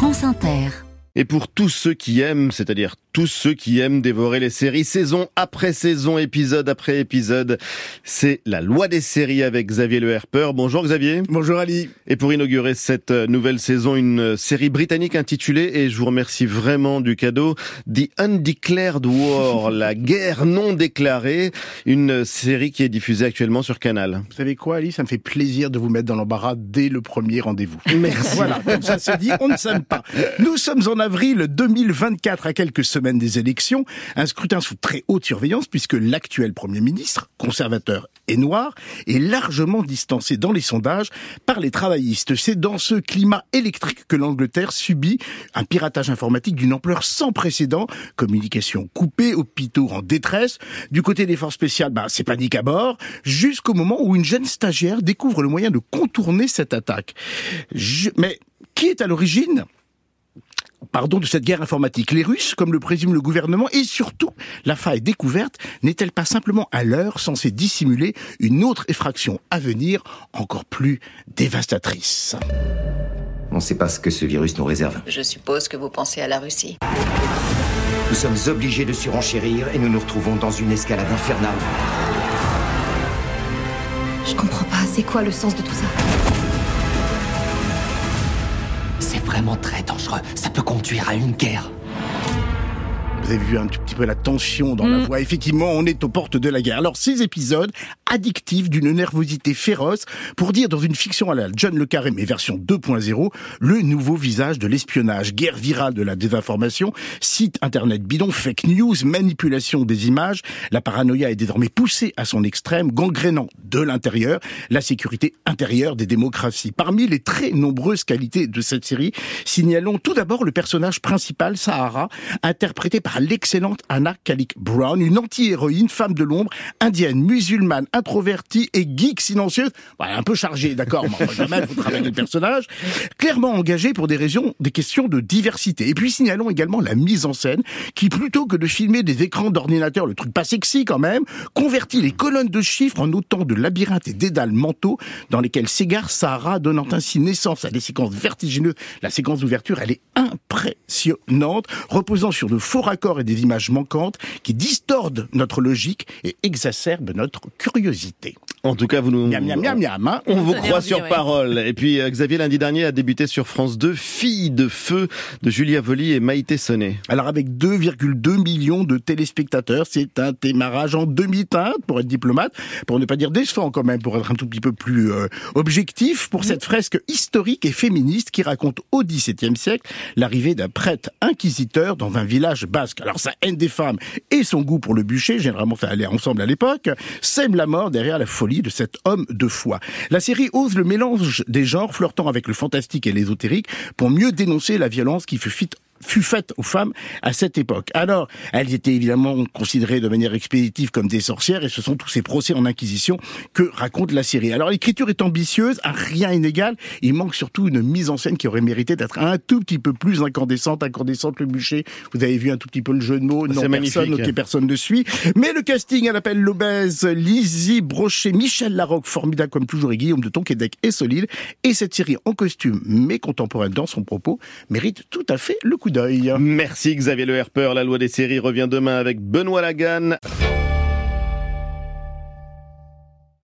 France Inter. Et pour tous ceux qui aiment, c'est-à-dire tous ceux qui aiment dévorer les séries saison après saison, épisode après épisode, c'est la loi des séries avec Xavier Le Herper. Bonjour Xavier. Bonjour Ali. Et pour inaugurer cette nouvelle saison, une série britannique intitulée, et je vous remercie vraiment du cadeau, The Undeclared War, la guerre non déclarée, une série qui est diffusée actuellement sur Canal. Vous savez quoi Ali, ça me fait plaisir de vous mettre dans l'embarras dès le premier rendez-vous. Merci. Voilà, comme ça c'est dit, on ne s'aime pas. Nous sommes en avril 2024, à quelques semaines des élections, un scrutin sous très haute surveillance puisque l'actuel Premier ministre, conservateur et noir, est largement distancé dans les sondages par les travaillistes. C'est dans ce climat électrique que l'Angleterre subit un piratage informatique d'une ampleur sans précédent, communication coupée, hôpitaux en détresse. Du côté des forces spéciales, bah, c'est panique à bord, jusqu'au moment où une jeune stagiaire découvre le moyen de contourner cette attaque. Mais qui est à l'origine? Pardon, de cette guerre informatique. Les Russes, comme le présume le gouvernement, et surtout, la faille découverte n'est-elle pas simplement à l'heure censée dissimuler une autre effraction à venir encore plus dévastatrice? On ne sait pas ce que ce virus nous réserve. Je suppose que vous pensez à la Russie. Nous sommes obligés de surenchérir et nous nous retrouvons dans une escalade infernale. Je comprends pas, c'est quoi le sens de tout ça? Vraiment très dangereux. Ça peut conduire à une guerre. Vous avez vu un petit peu la tension dans la voix. Effectivement, on est aux portes de la guerre. Alors, ces épisodes addictifs d'une nervosité féroce pour dire dans une fiction à la John Le Carré, mais version 2.0, le nouveau visage de l'espionnage, guerre virale de la désinformation, site internet bidon, fake news, manipulation des images. La paranoïa est désormais poussée à son extrême, gangrénant de l'intérieur la sécurité intérieure des démocraties. Parmi les très nombreuses qualités de cette série, signalons tout d'abord le personnage principal, Sahara, interprété par l'excellente Anna Kalik Brown, une anti-héroïne, femme de l'ombre, indienne, musulmane, introvertie et geek silencieuse. Bah, un peu chargée, d'accord, mais jamais, faut travailler le personnage. Clairement engagée pour des raisons, des questions de diversité. Et puis signalons également la mise en scène, qui plutôt que de filmer des écrans d'ordinateur, le truc pas sexy quand même, convertit les colonnes de chiffres en autant de labyrinthes et dédales mentaux dans lesquels s'égare Sahara, donnant ainsi naissance à des séquences vertigineuses. La séquence d'ouverture, elle est impressionnante, reposant sur de faux raccords et des images manquantes qui distordent notre logique et exacerbent notre curiosité. En tout cas, vous nous... Miam, miam, miam, miam, hein. On vous croit sur ouais. parole. Et puis, euh, Xavier, lundi dernier, a débuté sur France 2, Fille de feu, de Julia Volly et Maïté Sonnet. Alors avec 2,2 millions de téléspectateurs, c'est un démarrage en demi-teinte, pour être diplomate, pour ne pas dire décevant quand même, pour être un tout petit peu plus euh, objectif, pour cette fresque historique et féministe qui raconte au XVIIe siècle l'arrivée d'un prêtre inquisiteur dans un village basque. Alors sa haine des femmes et son goût pour le bûcher, généralement ça allait ensemble à l'époque, sème la mort derrière la folie de cet homme de foi. La série ose le mélange des genres, flirtant avec le fantastique et l'ésotérique, pour mieux dénoncer la violence qui fut fut faite aux femmes à cette époque. Alors, elles étaient évidemment considérées de manière expéditive comme des sorcières et ce sont tous ces procès en inquisition que raconte la série. Alors, l'écriture est ambitieuse, à rien inégal, il manque surtout une mise en scène qui aurait mérité d'être un tout petit peu plus incandescente, incandescente le bûcher. Vous avez vu un tout petit peu le jeu de mots, non personne, ok, personne ne suit. Mais le casting, elle appelle l'obèse, Lizzie Brochet, Michel Larocque, formidable comme toujours, et Guillaume de Tonquédec est solide. Et cette série en costume, mais contemporaine dans son propos, mérite tout à fait le coup Merci Xavier Le Herper. La loi des séries revient demain avec Benoît Lagan.